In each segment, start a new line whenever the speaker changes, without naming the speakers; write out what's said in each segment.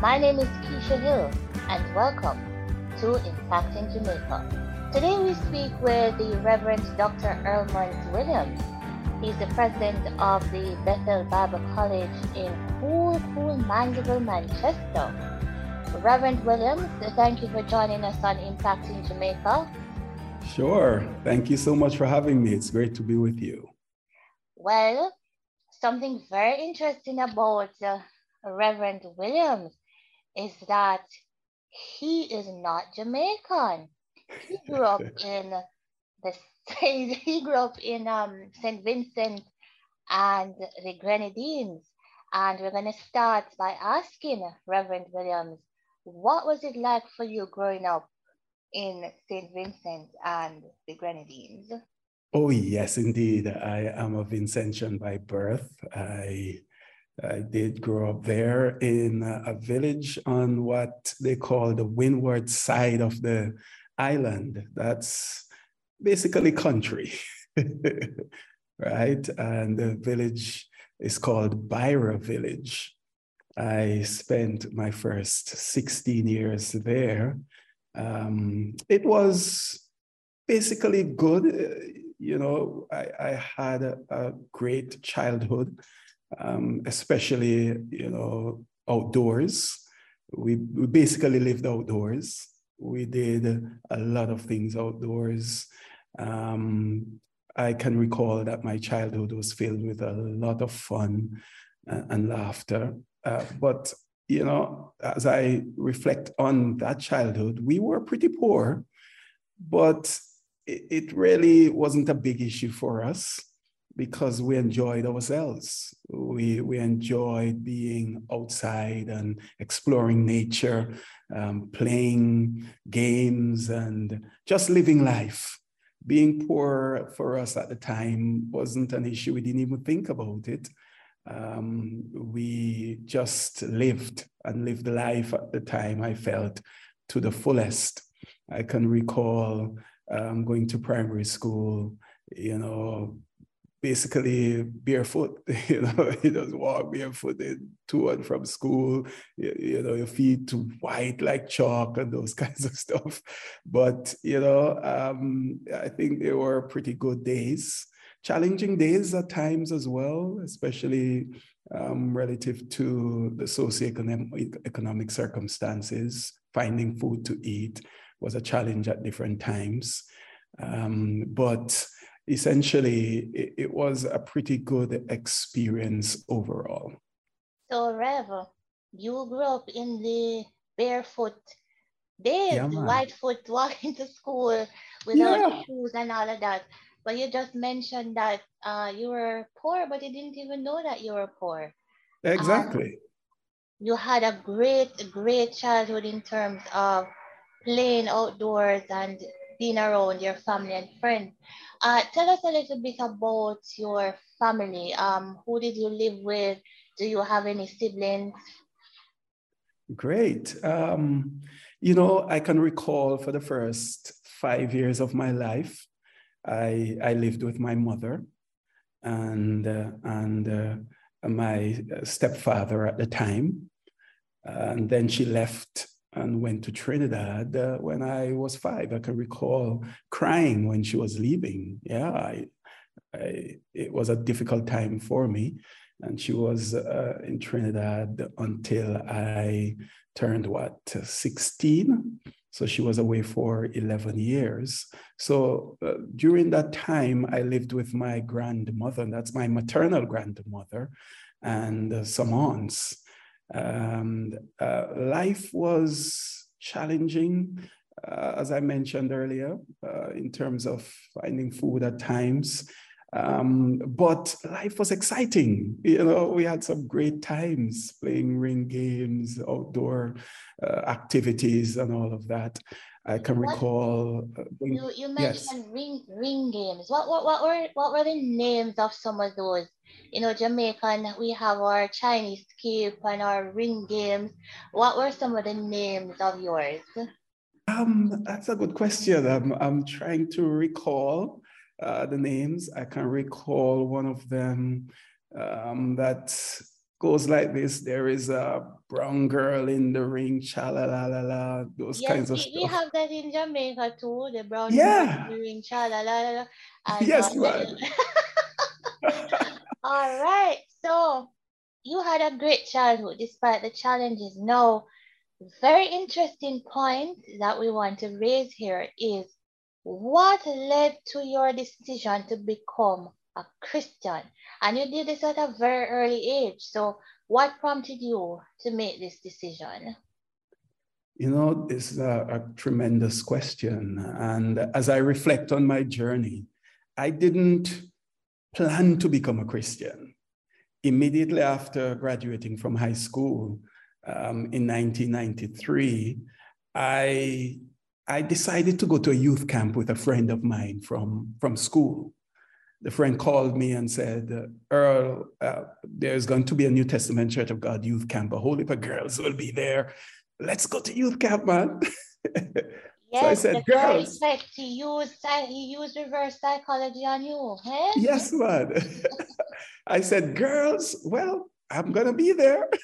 My name is Keisha Hill, and welcome to Impacting Jamaica. Today we speak with the Reverend Dr. Ermond Williams. He's the president of the Bethel Bible College in cool, cool Mandeville, Manchester. Reverend Williams, thank you for joining us on Impacting Jamaica.
Sure. Thank you so much for having me. It's great to be with you.
Well, something very interesting about uh, Reverend Williams is that he is not Jamaican. He grew up in the he grew up in um, St. Vincent and the Grenadines. And we're going to start by asking Reverend Williams, what was it like for you growing up in St. Vincent and the Grenadines?
Oh, yes, indeed. I am a Vincentian by birth. I I did grow up there in a village on what they call the windward side of the island. That's basically country, right? And the village is called Byera Village. I spent my first 16 years there. Um, it was basically good. You know, I, I had a, a great childhood um, especially you know outdoors. We, we basically lived outdoors. We did a lot of things outdoors. Um, I can recall that my childhood was filled with a lot of fun and, and laughter. Uh, but you know, as I reflect on that childhood, we were pretty poor, but it, it really wasn't a big issue for us because we enjoyed ourselves. We, we enjoyed being outside and exploring nature, um, playing games, and just living life. Being poor for us at the time wasn't an issue. We didn't even think about it. Um, we just lived and lived life at the time, I felt, to the fullest. I can recall um, going to primary school, you know, basically barefoot. You know, he just walk barefoot to and from school. You, you, know, your feet to white like chalk and those kinds of stuff. But you know, um, I think they were pretty good days. Challenging days at times as well, especially um, relative to the socioeconomic economic circumstances. Finding food to eat was a challenge at different times. Um, but essentially, it, it, was a pretty good experience overall.
So, Rev, you grew up in the barefoot days, yeah, the white foot walking to school without yeah. shoes and all of that. But you just mentioned that uh, you were poor, but you didn't even know that you were poor.
Exactly. Um,
you had a great, great childhood in terms of playing outdoors and being around your family and friends. Uh, tell us a little bit about your family. Um, who did you live with? Do you have any siblings?
Great. Um, you know, I can recall for the first five years of my life, I, I lived with my mother and, uh, and uh, my stepfather at the time. And then she left and went to Trinidad uh, when I was five. I can recall crying when she was leaving. Yeah, I, I, it was a difficult time for me. And she was uh, in Trinidad until I turned what, 16? So she was away for 11 years. So uh, during that time, I lived with my grandmother, and that's my maternal grandmother, and some aunts. Um, uh, life was challenging, uh, as I mentioned earlier, uh, in terms of finding food at times. Um, but life was exciting. You know, we had some great times playing ring games, outdoor uh, activities, and all of that. I can what, recall.
Uh, you, you mentioned yes. ring ring games. What, what what were what were the names of some of those? You know, Jamaican. We have our Chinese skip and our ring games. What were some of the names of yours?
Um, that's a good question. I'm I'm trying to recall uh, the names. I can recall one of them um, that goes like this. There is a brown girl in the ring, cha la la la la, those yes, kinds of we, stuff.
We have that in Jamaica too, the brown
yeah.
girl in the ring, cha la la la. And,
yes, uh.
All right. So you had a great childhood despite the challenges. Now, very interesting point that we want to raise here is what led to your decision to become a Christian? And you did this at a very early age. So, what prompted you to make this decision?
You know, it's a, a tremendous question. And as I reflect on my journey, I didn't plan to become a Christian. Immediately after graduating from high school um, in 1993, I I decided to go to a youth camp with a friend of mine from, from school. The friend called me and said, Earl, uh, there's going to be a New Testament Church of God youth camp. A whole heap of girls will be there. Let's go to youth camp, man.
Yes, so I said, girls. He used, he used reverse psychology on you. Eh?
Yes, man. I said, girls, well, I'm going to be there.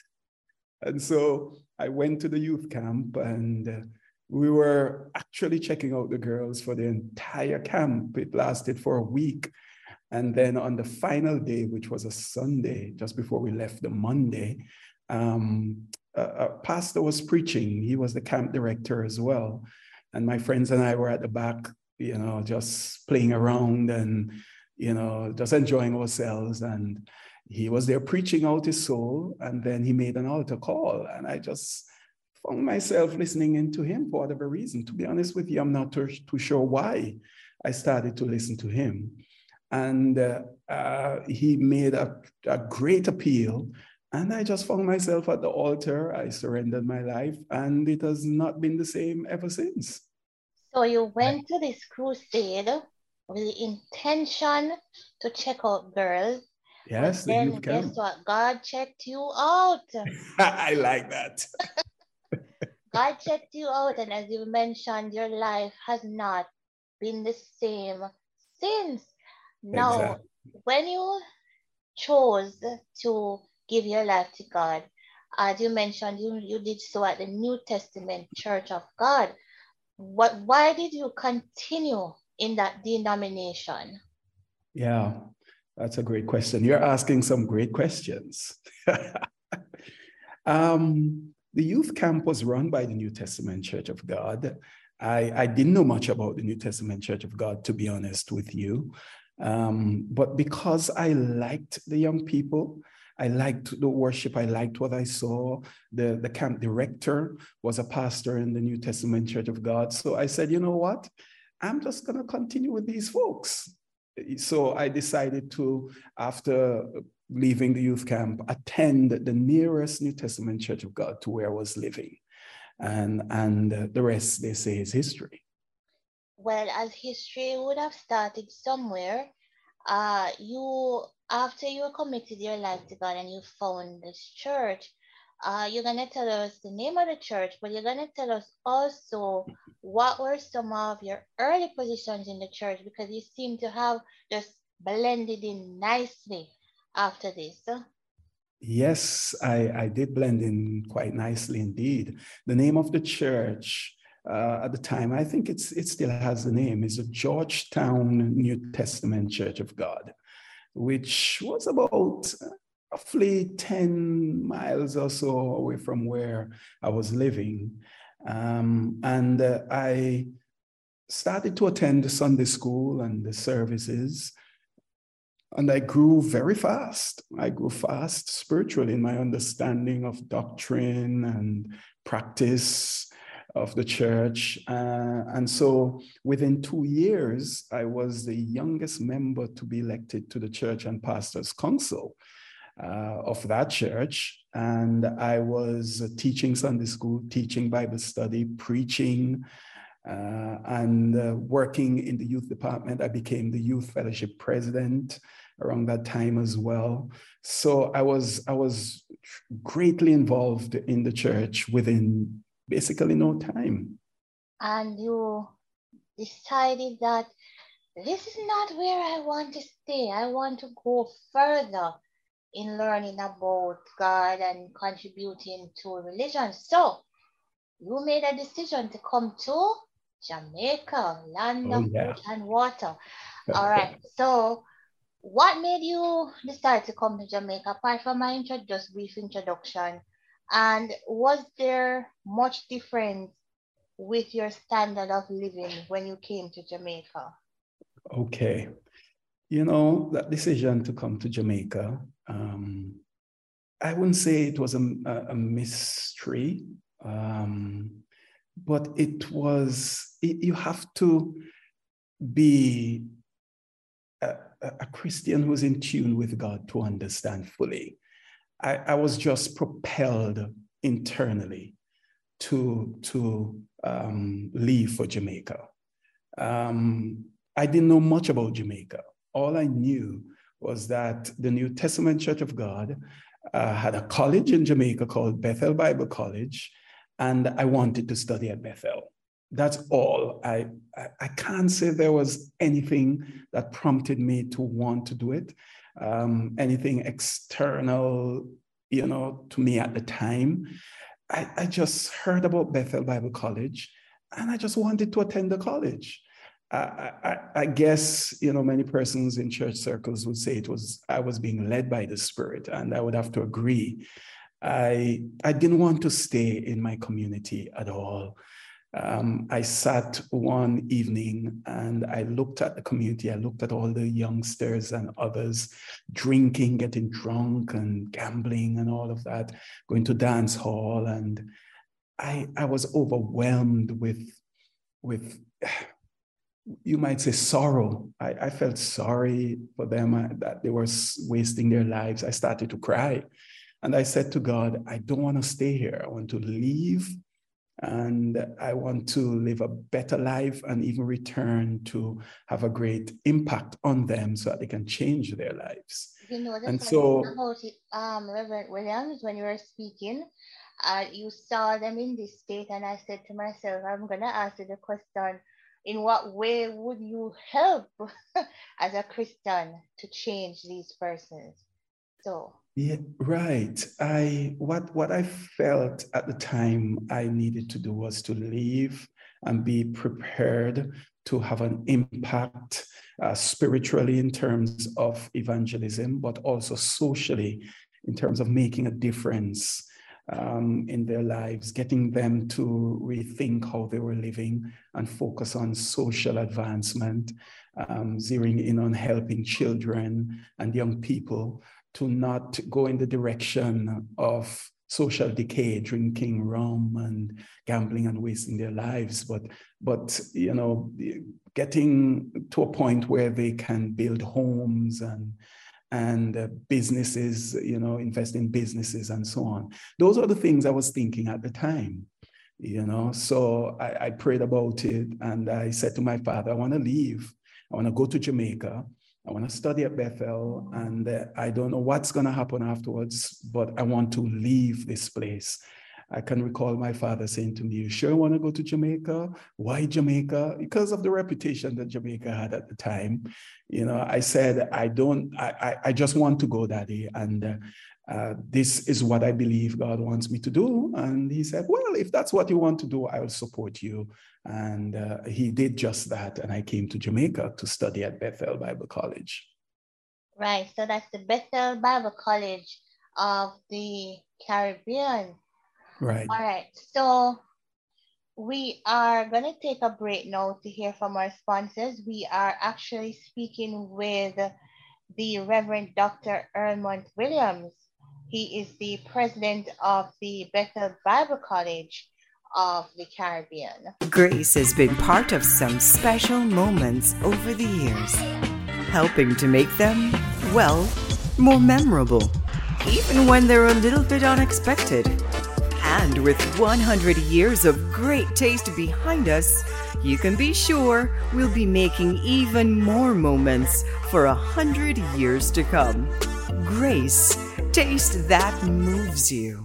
And so I went to the youth camp and uh, we were actually checking out the girls for the entire camp. It lasted for a week. And then on the final day, which was a Sunday, just before we left the Monday, um, a, a, pastor was preaching. He was the camp director as well. And my friends and I were at the back, you know, just playing around and, you know, just enjoying ourselves. And he was there preaching out his soul. And then he made an altar call. And I just, found myself listening into him for whatever reason. To be honest with you, I'm not too, too sure why I started to listen to him. And uh, uh, he made a, a great appeal. And I just found myself at the altar. I surrendered my life, and it has not been the same ever since.
So you went to this crusade with the intention to check out girls.
Yes,
the then guess what? God checked you out.
I like that.
God checked you out, and as you mentioned, your life has not been the same since. Now, exactly. when you chose to give your life to God, as you mentioned, you, you did so at the New Testament Church of God. What why did you continue in that denomination?
Yeah, that's a great question. You're asking some great questions. um, the youth camp was run by the New Testament Church of God. I, I didn't know much about the New Testament Church of God, to be honest with you. Um, but because I liked the young people, I liked the worship. I liked what I saw. The, the camp director was a pastor in the New Testament Church of God. So I said, you know what? I'm just going to continue with these folks. So I decided to, after leaving the youth camp, attend the nearest New Testament Church of God to where I was living. And, and the rest, they say, is history.
Well, as history would have started somewhere, uh, you, after you committed your life to God and you found this church, uh, you're going to tell us the name of the church, but you're going to tell us also what were some of your early positions in the church because you seem to have just blended in nicely after this?
Yes, I, I did blend in quite nicely indeed. The name of the church uh, at the time, I think it's, it still has the name, is the Georgetown New Testament Church of God, which was about roughly 10 miles or so away from where I was living. Um, and uh, I started to attend the Sunday school and the services. And I grew very fast. I grew fast spiritually in my understanding of doctrine and practice. Of the church. Uh, and so within two years, I was the youngest member to be elected to the church and pastors council uh, of that church. And I was teaching Sunday school, teaching Bible study, preaching, uh, and uh, working in the youth department. I became the youth fellowship president around that time as well. So I was I was greatly involved in the church within basically no time.
And you decided that this is not where I want to stay. I want to go further in learning about God and contributing to religion. So you made a decision to come to Jamaica, land oh, of yeah. and water. All right. So what made you decide to come to Jamaica apart from my intro, just brief introduction? And was there much difference with your standard of living when you came to Jamaica?
Okay. You know, that decision to come to Jamaica, um, I wouldn't say it was a, a mystery, um, but it was, it, you have to be a, a Christian who's in tune with God to understand fully. I, I was just propelled internally to, to um, leave for Jamaica. Um, I didn't know much about Jamaica. All I knew was that the New Testament Church of God uh, had a college in Jamaica called Bethel Bible College, and I wanted to study at Bethel. That's all. I, I, I can't say there was anything that prompted me to want to do it um, anything external, you know, to me at the time. I, I just heard about Bethel Bible College and I just wanted to attend the college. I, I, I, guess you know many persons in church circles would say it was I was being led by the Spirit, and I would have to agree. I I didn't want to stay in my community at all um, I sat one evening and I looked at the community. I looked at all the youngsters and others drinking, getting drunk, and gambling, and all of that, going to dance hall. And I, I was overwhelmed with, with, you might say, sorrow. I, I felt sorry for them uh, that they were wasting their lives. I started to cry. And I said to God, I don't want to stay here. I want to leave and I want to live a better life and even return to have a great impact on them so that they can change their lives.
You know, and so, about um, Reverend Williams, when you were speaking, uh, you saw them in this state, and I said to myself, I'm going to ask you the question in what way would you help as a Christian to change these persons? So,
yeah, right. I what what I felt at the time I needed to do was to leave and be prepared to have an impact uh, spiritually in terms of evangelism, but also socially in terms of making a difference um, in their lives, getting them to rethink how they were living and focus on social advancement, um, zeroing in on helping children and young people to not go in the direction of social decay, drinking rum and gambling and wasting their lives, but but you know, getting to a point where they can build homes and and uh, businesses, you know, invest in businesses and so on. Those are the things I was thinking at the time, you know. So I, I prayed about it and I said to my father, I want to leave. I want to go to Jamaica I want to study at Bethel, and uh, I don't know what's going to happen afterwards, but I want to leave this place. I can recall my father saying to me, You sure want to go to Jamaica? Why Jamaica? Because of the reputation that Jamaica had at the time. You know, I said, I don't, I, I, I just want to go, Daddy. And uh, uh, this is what I believe God wants me to do. And he said, Well, if that's what you want to do, I will support you. And uh, he did just that. And I came to Jamaica to study at Bethel Bible College.
Right. So that's the Bethel Bible College of the Caribbean.
Right.
All right. So we are going to take a break now to hear from our sponsors. We are actually speaking with the Reverend Dr. Ermont Williams. He is the president of the Bethel Bible College of the Caribbean.
Grace has been part of some special moments over the years, helping to make them, well, more memorable, even when they're a little bit unexpected. And with 100 years of great taste behind us, you can be sure we'll be making even more moments for a hundred years to come. Grace, taste that moves you.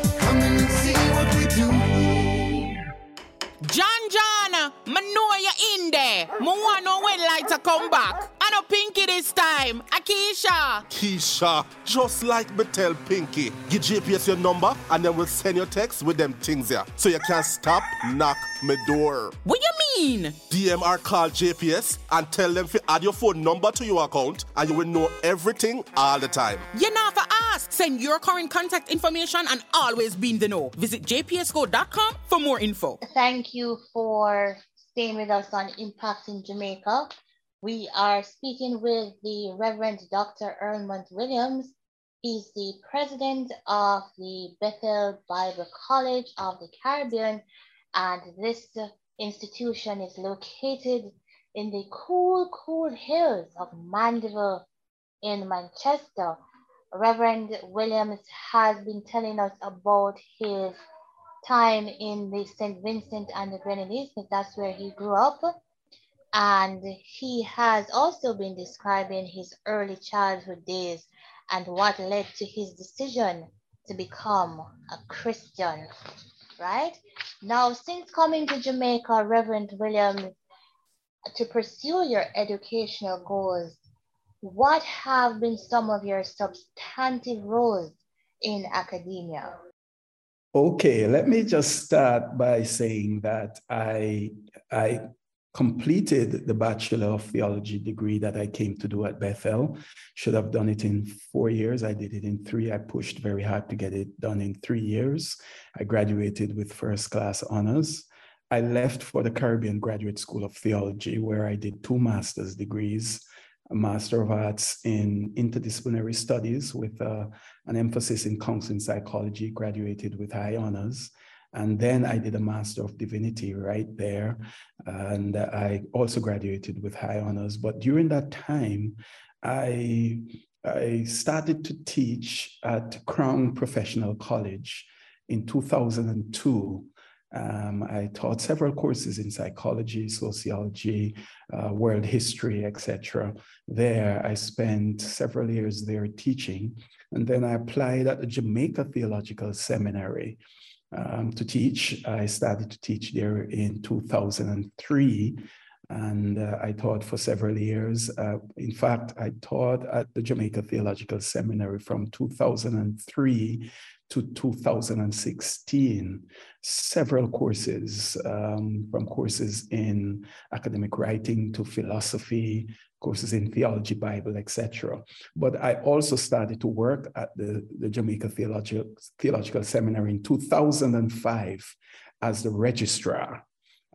Me want know when lights are going to come back. I know Pinky this time. Akisha.
Keisha, just like me tell Pinky, give JPS your number and then we'll send your text with them things here. So you can stop, knock me door.
What you mean?
DMR call JPS and tell them to add your phone number to your account and you will know everything all the time.
You never Send your current contact information and always be in the know. Visit jpsco.com for more info.
Thank you for staying with us on Impacting Jamaica. We are speaking with the Reverend Dr. Ermont Williams. He's the president of the Bethel Bible College of the Caribbean, and this institution is located in the cool, cool hills of Mandeville in Manchester. Reverend Williams has been telling us about his time in the St. Vincent and the Grenadines, that's where he grew up. And he has also been describing his early childhood days and what led to his decision to become a Christian, right? Now, since coming to Jamaica, Reverend Williams, to pursue your educational goals, what have been some of your substantive roles in academia?
Okay, let me just start by saying that I, I completed the Bachelor of Theology degree that I came to do at Bethel. Should have done it in four years. I did it in three. I pushed very hard to get it done in three years. I graduated with first class honors. I left for the Caribbean Graduate School of Theology, where I did two master's degrees a Master of Arts in Interdisciplinary Studies with uh, an emphasis in counseling psychology, graduated with high honors. And then I did a Master of Divinity right there. And I also graduated with high honors. But during that time, I, I started to teach at Crown Professional College in 2002 um, I taught several courses in psychology, sociology, uh, world history, etc. There, I spent several years there teaching, and then I applied at the Jamaica Theological Seminary um, to teach. I started to teach there in 2003, and uh, I taught for several years. Uh, in fact, I taught at the Jamaica Theological Seminary from 2003 to 2016, several courses, um, from courses in academic writing to philosophy, courses in theology, Bible, etc. But I also started to work at the, the Jamaica Theological, Theological Seminary in 2005 as the registrar.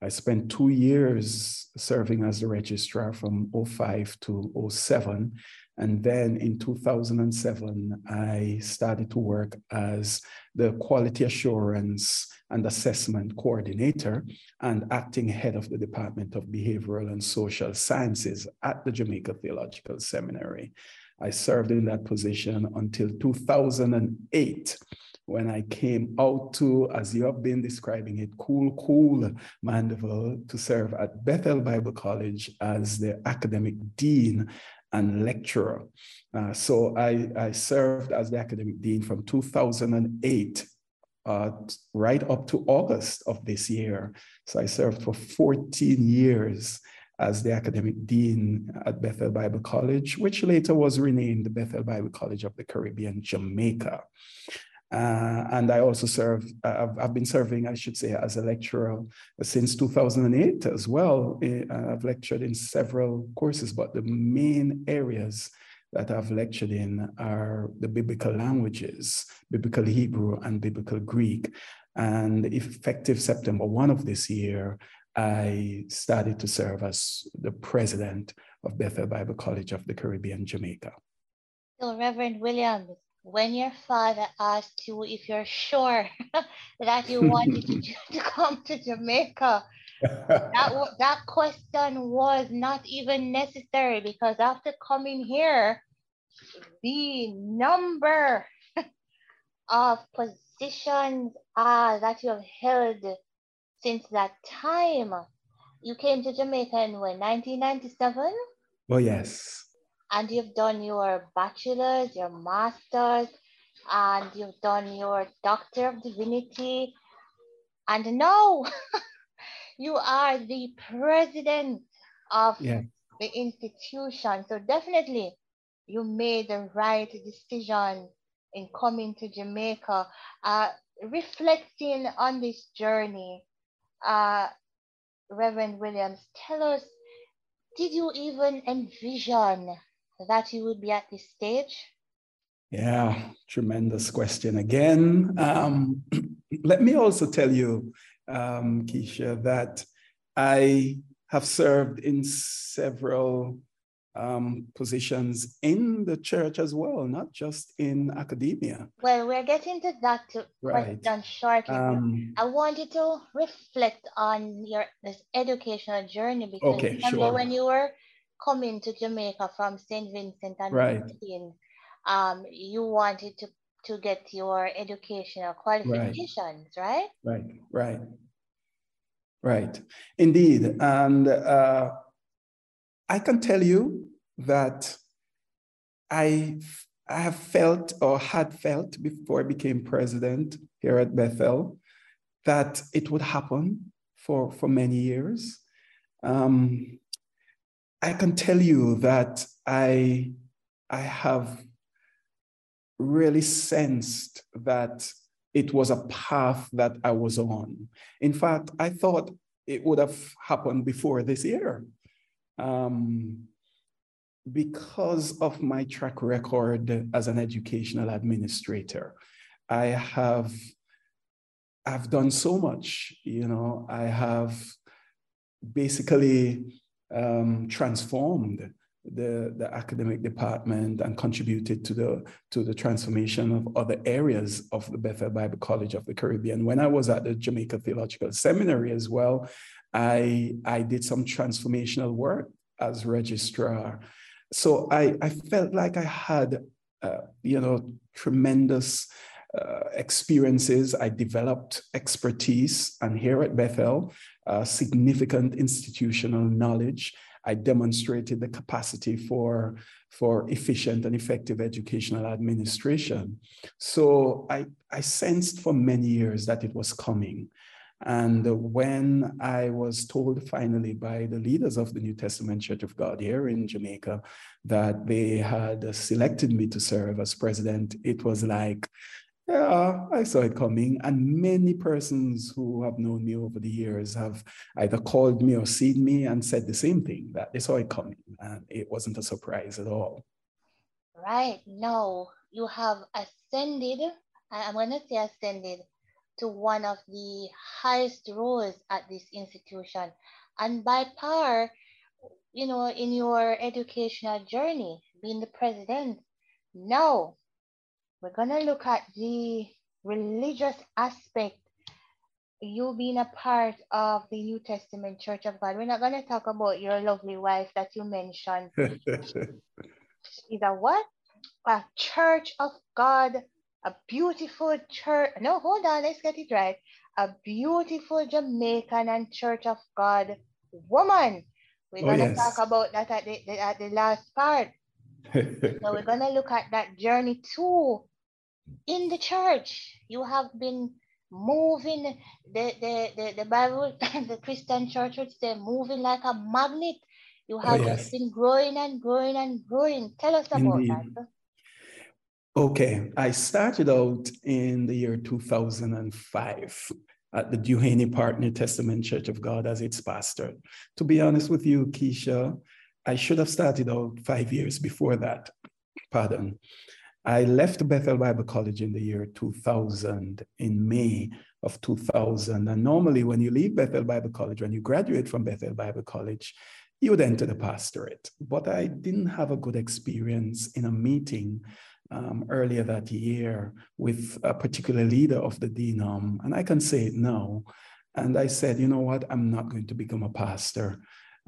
I spent two years serving as the registrar from 05 to 07 and then in 2007, I started to work as the quality assurance and assessment coordinator and acting head of the Department of Behavioral and Social Sciences at the Jamaica Theological Seminary. I served in that position until 2008 when I came out to, as you have been describing it, cool, cool Mandeville to serve at Bethel Bible College as the academic dean and lecturer. Uh, so I, I served as the academic dean from 2008 uh, right up to August of this year. So I served for 14 years as the academic dean at Bethel Bible College, which later was renamed the Bethel Bible College of the Caribbean, Jamaica. Uh, and I also serve, uh, I've, I've, been serving, I should say, as a lecturer since 2008 as well. Uh, I've lectured in several courses, but the main areas that I've lectured in are the biblical languages, biblical Hebrew and biblical Greek. And effective September 1 of this year, I started to serve as the president of Bethel Bible College of the Caribbean, Jamaica.
Reverend Williams, when your father asked you if you're sure that you wanted to, to come to Jamaica, that, that question was not even necessary because after coming here, the number of positions uh, that you have held since that time. You came to Jamaica in when, 1997?
Well, yes.
And you've done your bachelor's, your master's, and you've done your Doctor of Divinity. And now you are the president of yeah. the institution. So definitely you made the right decision in coming to Jamaica. Uh, reflecting on this journey, uh, Reverend Williams, tell us, did you even envision that you would be at this stage?
Yeah, tremendous question again. Um, let me also tell you, um, Keisha, that I have served in several um, positions in the church as well, not just in academia.
Well, we're getting to that to right. question shortly. Um, I want you to reflect on your this educational journey because okay, remember sure. when you were coming to Jamaica from St. Vincent and right. um, you wanted to, to get your educational qualifications, right?
Right, right, right. right. Indeed. And uh, I can tell you that I, I have felt or had felt before I became president here at Bethel that it would happen for, for many years. Um, I can tell you that I, I have really sensed that it was a path that I was on. In fact, I thought it would have happened before this year um, because of my track record as an educational administrator, I have I've done so much. You know, I have basically um, transformed the, the academic department and contributed to the to the transformation of other areas of the Bethel Bible College of the Caribbean. When I was at the Jamaica Theological Seminary as well, I, I did some transformational work as registrar. So I, I felt like I had, uh, you know, tremendous uh, experiences. I developed expertise, and here at Bethel, uh, significant institutional knowledge. I demonstrated the capacity for, for efficient and effective educational administration. So I, I sensed for many years that it was coming. And when I was told finally by the leaders of the New Testament Church of God here in Jamaica that they had selected me to serve as president, it was like, yeah, I saw it coming. And many persons who have known me over the years have either called me or seen me and said the same thing that they saw it coming. And it wasn't a surprise at all.
Right. Now you have ascended. I'm going to say ascended to one of the highest roles at this institution. And by power, you know, in your educational journey, being the president, now we're going to look at the religious aspect. You being a part of the New Testament Church of God. We're not going to talk about your lovely wife that you mentioned. Is a what? A Church of God a beautiful church. No, hold on, let's get it right. A beautiful Jamaican and Church of God woman. We're oh, gonna yes. talk about that at the, at the last part. so we're gonna look at that journey too. In the church, you have been moving the the, the, the Bible, the Christian church would say moving like a magnet You have
Oh, yes.
just been growing and growing and growing. Tell us about
Indeed.
that.
Okay, I started out in the year 2005 at the Duhaney Park New Testament Church of God as its pastor. To be honest with you, Keisha, I should have started out five years before that. Pardon. I left Bethel Bible College in the year 2000, in May of 2000. And normally, when you leave Bethel Bible College, when you graduate from Bethel Bible College, you would enter the pastorate. But I didn't have a good experience in a meeting um, earlier that year with a particular leader of the denom, and I can say it now. And I said, you know what, I'm not going to become a pastor.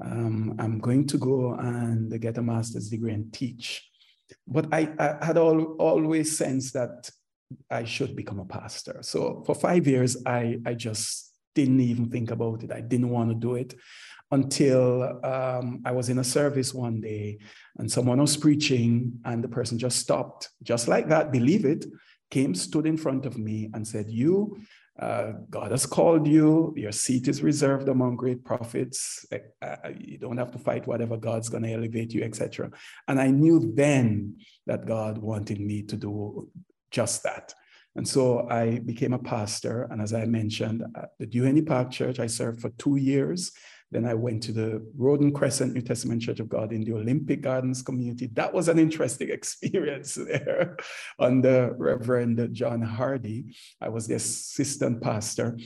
Um, I'm going to go and get a master's degree and teach. But I, I had all, always sensed that I should become a pastor. So for five years, I, I just didn't even think about it. I didn't want to do it until um, I was in a service one day and someone was preaching and the person just stopped, just like that, believe it, came, stood in front of me and said, You, uh, God has called you, your seat is reserved among great prophets. Uh, you don't have to fight whatever God's going to elevate you, etc. And I knew then that God wanted me to do just that. And so I became a pastor. And as I mentioned, at the Duhaney Park Church, I served for two years. Then I went to the Roden Crescent New Testament Church of God in the Olympic Gardens community. That was an interesting experience there under Reverend John Hardy. I was the assistant pastor.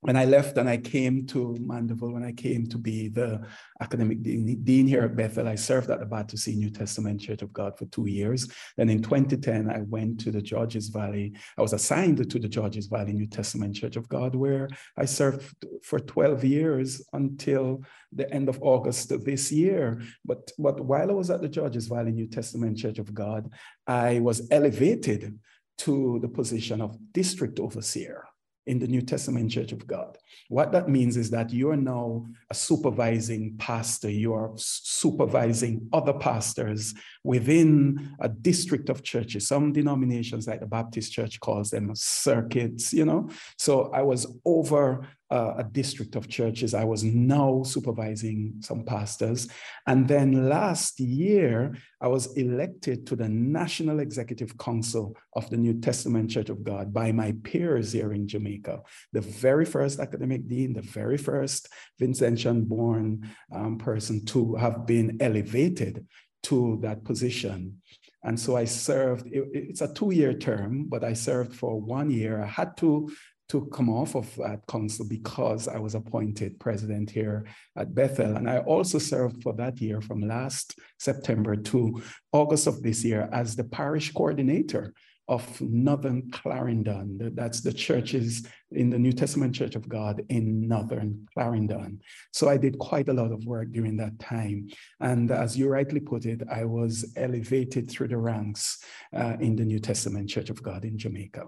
When I left and I came to Mandeville, when I came to be the academic dean, here at Bethel, I served at the Battersea New Testament Church of God for two years. Then in 2010, I went to the Georges Valley. I was assigned to the Georges Valley New Testament Church of God, where I served for 12 years until the end of August of this year. But, but while I was at the Georges Valley New Testament Church of God, I was elevated to the position of district overseer in the New Testament Church of God. What that means is that you are now a supervising pastor, you are supervising other pastors within a district of churches. Some denominations, like the Baptist Church, calls them circuits, you know. So I was over uh, a district of churches. I was now supervising some pastors. And then last year, I was elected to the National Executive Council of the New Testament Church of God by my peers here in Jamaica. The very first academic dean, the very first Vincentian born um, person to have been elevated to that position. And so I served, it, it's a two year term, but I served for one year. I had to to come off of that council because I was appointed president here at Bethel. And I also served for that year from last September to August of this year as the parish coordinator of Northern Clarendon. That's the churches in the New Testament Church of God in Northern Clarendon. So I did quite a lot of work during that time. And as you rightly put it, I was elevated through the ranks uh, in the New Testament Church of God in Jamaica.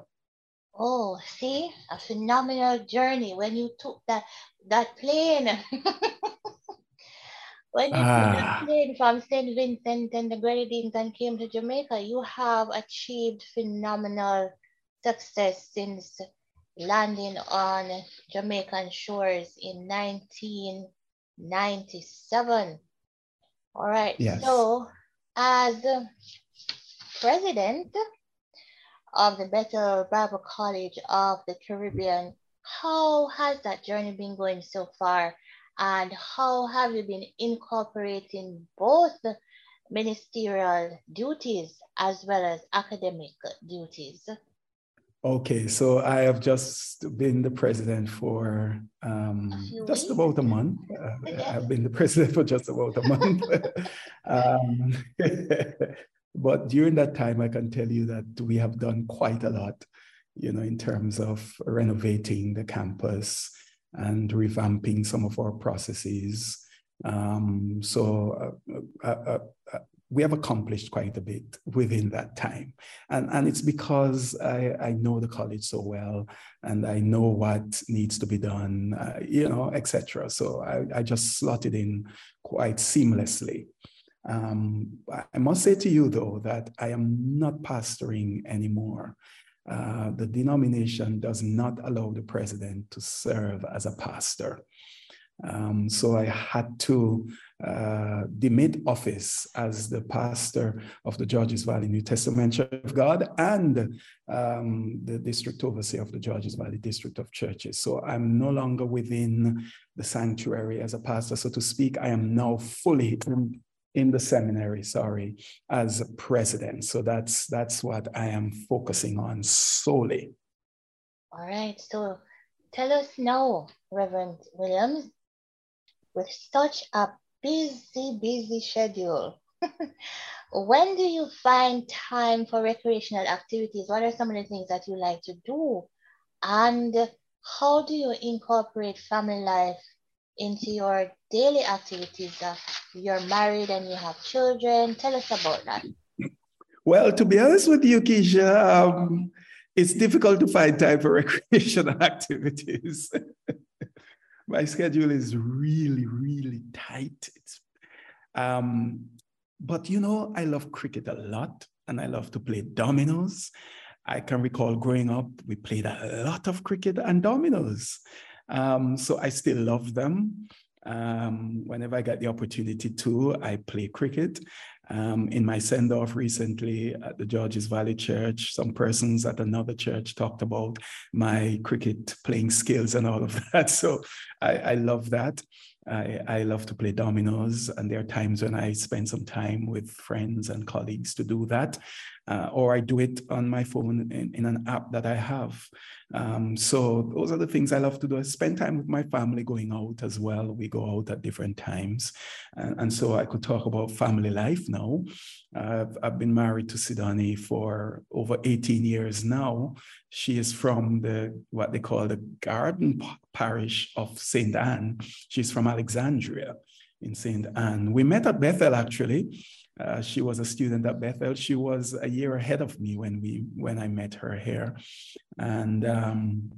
Oh, see, a phenomenal journey when you took that that plane. when you ah. took that plane from St. Vincent and the Grenadines and came to Jamaica, you have achieved phenomenal success since landing on Jamaican shores in 1997. All right.
Yes.
So, as president, of the Bethel Bible College of the Caribbean. How has that journey been going so far? And how have you been incorporating both ministerial duties as well as academic duties?
Okay, so I have just been the president for um, just
weeks?
about a month. Uh, I've been the president for just about a month. um, but during that time, I can tell you that we have done quite a lot, you know, in terms of renovating the campus and revamping some of our processes. Um, so uh, uh, uh, we have accomplished quite a bit within that time. And, and it's because I, I know the college so well and I know what needs to be done, uh, you know, etc. So I, I just slotted in quite seamlessly. Um, I must say to you, though, that I am not pastoring anymore. Uh, the denomination does not allow the president to serve as a pastor. Um, so I had to uh, demit office as the pastor of the Georges Valley New Testament Church of God and um, the district overseer of the Georges Valley District of Churches. So I'm no longer within the sanctuary as a pastor, so to speak. I am now fully in, the seminary, sorry, as a president. So that's that's what I am focusing on solely.
All right. So tell us now, Reverend Williams, with such a busy, busy schedule. when do you find time for recreational activities? What are some of the things that you like to do? And how do you incorporate family life into your daily activities? Uh, you're married and you have children. Tell us about that.
Well, to be honest with you, Keisha, um, it's difficult to find time for recreational activities. My schedule is really, really tight. It's, um, but you know, I love cricket a lot and I love to play dominoes. I can recall growing up, we played a lot of cricket and dominoes. Um, so I still love them. Um, whenever I get the opportunity to, I play cricket. Um, in my send off recently at the Georges Valley Church, some persons at another church talked about my cricket playing skills and all of that. So I, I love that. I, I love to play dominoes, and there are times when I spend some time with friends and colleagues to do that, uh, or I do it on my phone in, in an app that I have. Um, so those are the things I love to do. I spend time with my family going out as well. We go out at different times, and, and so I could talk about family life now. I've, I've been married to Sidani for over 18 years now. She is from the what they call the Garden Parish of Saint Ann. She's from Alexandria in Saint Ann. We met at Bethel actually. Uh, she was a student at Bethel. She was a year ahead of me when we when I met her here, and um,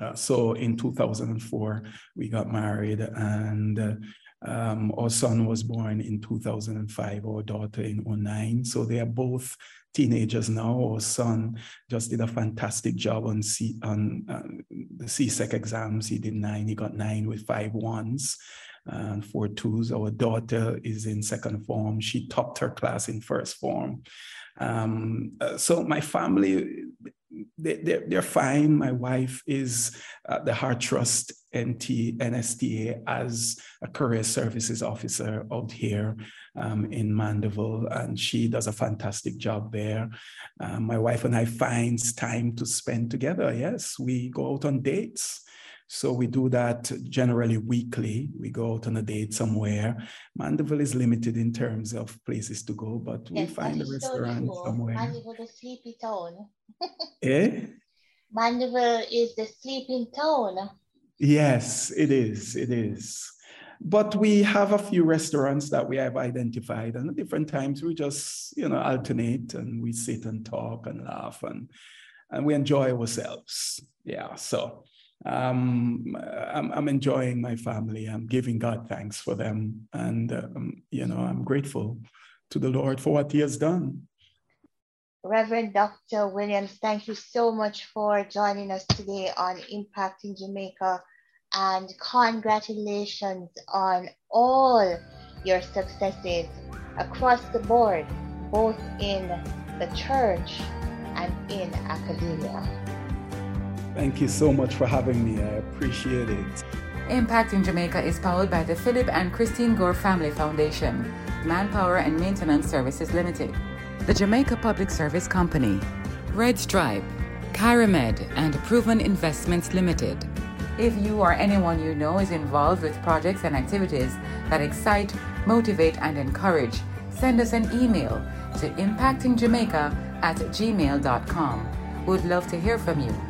uh, so in 2004 we got married, and uh, um, our son was born in 2005, our daughter in 09. So they are both teenagers now. Our son just did a fantastic job on, C, on uh, the CSEC exams. He did nine, he got nine with five ones and four twos. Our daughter is in second form. She topped her class in first form. Um, uh, so my family, they're, they're fine. My wife is uh, the HeartTrust NT, NSTA as a career services officer out here um, in Mandeville, and she does a fantastic job there. Um, my wife and I finds time to spend together. Yes, we go out on dates. So we do that generally weekly. We go out on a date somewhere. Mandeville is limited in terms of places to go, but we yes, find a restaurant so somewhere.
Mandeville is a sleepy town.
eh?
Mandeville is the sleeping town.
Yes, it is. It is. But we have a few restaurants that we have identified, and at different times we just, you know, alternate and we sit and talk and laugh and and we enjoy ourselves. Yeah. So um, I'm, I'm enjoying my family. I'm giving God thanks for them. And, um, you know, I'm grateful to the Lord for what He has done.
Reverend Dr. Williams, thank you so much for joining us today on Impacting Jamaica. And congratulations on all your successes across the board, both in the church and in academia.
Thank you so much for having me. I appreciate it.
Impacting Jamaica is powered by the Philip and Christine Gore Family Foundation, Manpower and Maintenance Services Limited, the Jamaica Public Service Company, Red Stripe, Carimed, and Proven Investments Limited. If you or anyone you know is involved with projects and activities that excite, motivate, and encourage, send us an email to impactingjamaica at gmail.com. We'd love to hear from you.